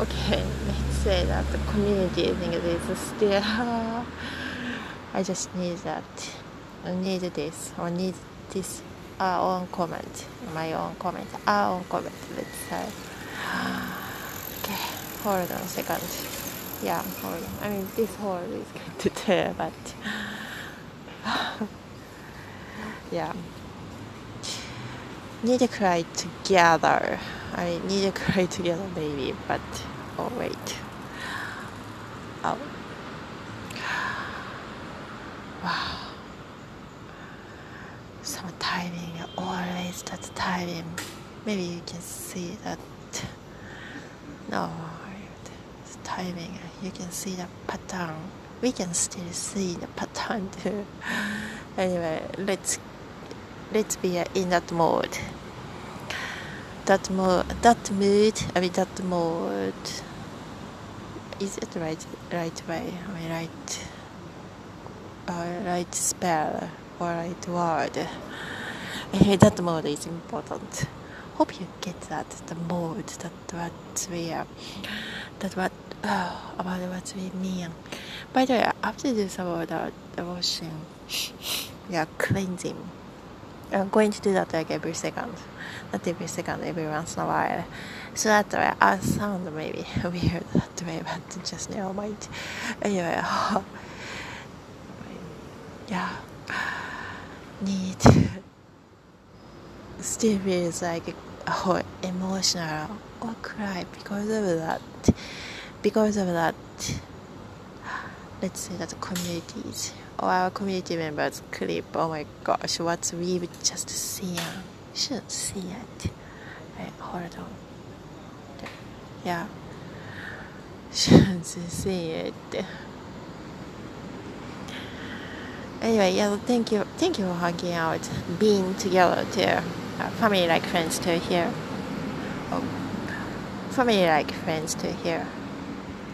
okay, let's say that the community thing is still. I just need that. I need this I need this our own comment, my own comment, our own comment. Let's say. Okay, hold on a second. Yeah, hold on. I mean, this hold is going to tear, but yeah. Need to cry together. I need to cry together, baby but oh wait. Oh. Wow. Some timing, always that timing. Maybe you can see that. No, it's timing. You can see the pattern. We can still see the pattern too. Anyway, let's let's be in that mode. That mode, that mood. I mean that mode. Is it right right way? I mean right uh, right spell or right word. Anyway, that mode is important. Hope you get that the mode that what we are that what uh, about what we mean. By the way, I have to do washing. yeah, cleansing. I'm going to do that like every second. Not every second, every once in a while. So that way I sound maybe weird that way, but just never mind. Anyway, yeah. Need still feels like emotional or cry because of that. Because of that, let's say that the communities or our community members clip. Oh my gosh, what we've just seen. Should see it. Wait, hold on. Yeah. Should see it. Anyway, yeah, thank you, thank you for hanging out, being together too, uh, family like friends too here. Oh, family like friends too here.